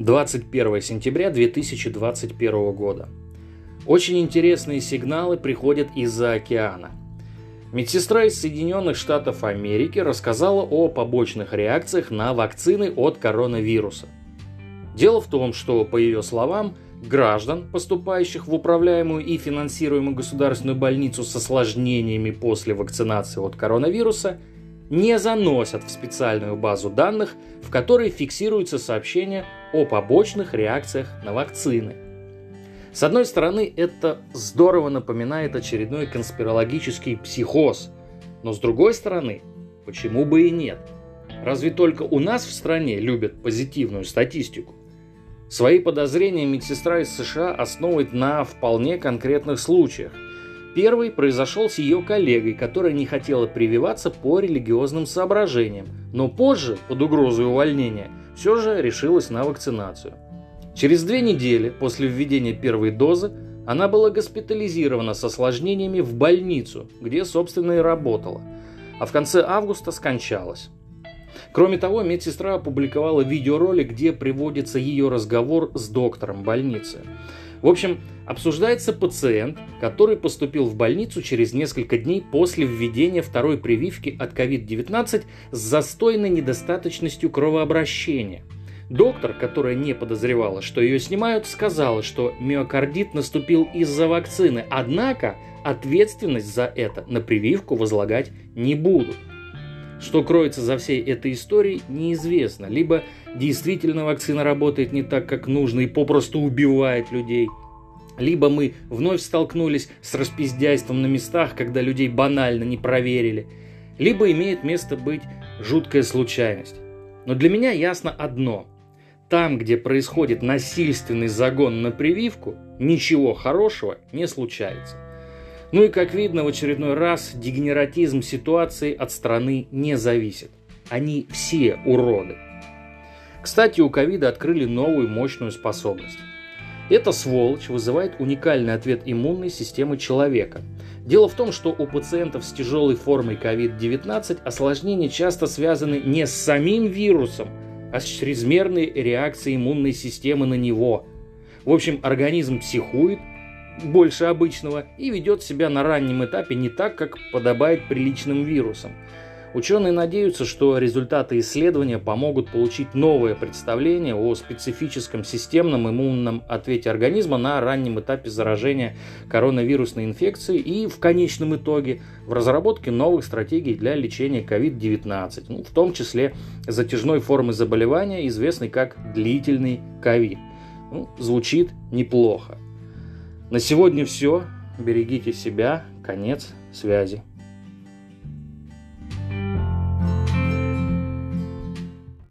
21 сентября 2021 года. Очень интересные сигналы приходят из-за океана. Медсестра из Соединенных Штатов Америки рассказала о побочных реакциях на вакцины от коронавируса. Дело в том, что, по ее словам, граждан, поступающих в управляемую и финансируемую государственную больницу с осложнениями после вакцинации от коронавируса – не заносят в специальную базу данных, в которой фиксируются сообщения о побочных реакциях на вакцины. С одной стороны, это здорово напоминает очередной конспирологический психоз, но с другой стороны, почему бы и нет? Разве только у нас в стране любят позитивную статистику? Свои подозрения медсестра из США основывает на вполне конкретных случаях – Первый произошел с ее коллегой, которая не хотела прививаться по религиозным соображениям, но позже, под угрозой увольнения, все же решилась на вакцинацию. Через две недели после введения первой дозы она была госпитализирована с осложнениями в больницу, где, собственно, и работала, а в конце августа скончалась. Кроме того, медсестра опубликовала видеоролик, где приводится ее разговор с доктором больницы. В общем, обсуждается пациент, который поступил в больницу через несколько дней после введения второй прививки от COVID-19 с застойной недостаточностью кровообращения. Доктор, которая не подозревала, что ее снимают, сказала, что миокардит наступил из-за вакцины, однако ответственность за это на прививку возлагать не будут. Что кроется за всей этой историей, неизвестно. Либо действительно вакцина работает не так, как нужно и попросту убивает людей. Либо мы вновь столкнулись с распиздяйством на местах, когда людей банально не проверили. Либо имеет место быть жуткая случайность. Но для меня ясно одно. Там, где происходит насильственный загон на прививку, ничего хорошего не случается. Ну и как видно, в очередной раз дегенератизм ситуации от страны не зависит. Они все уроды. Кстати, у ковида открыли новую мощную способность. Эта сволочь вызывает уникальный ответ иммунной системы человека. Дело в том, что у пациентов с тяжелой формой COVID-19 осложнения часто связаны не с самим вирусом, а с чрезмерной реакцией иммунной системы на него. В общем, организм психует – больше обычного и ведет себя на раннем этапе не так, как подобает приличным вирусам. Ученые надеются, что результаты исследования помогут получить новое представление о специфическом системном иммунном ответе организма на раннем этапе заражения коронавирусной инфекцией и в конечном итоге в разработке новых стратегий для лечения COVID-19, ну, в том числе затяжной формы заболевания, известной как длительный COVID. Ну, звучит неплохо. На сегодня все. Берегите себя. Конец связи.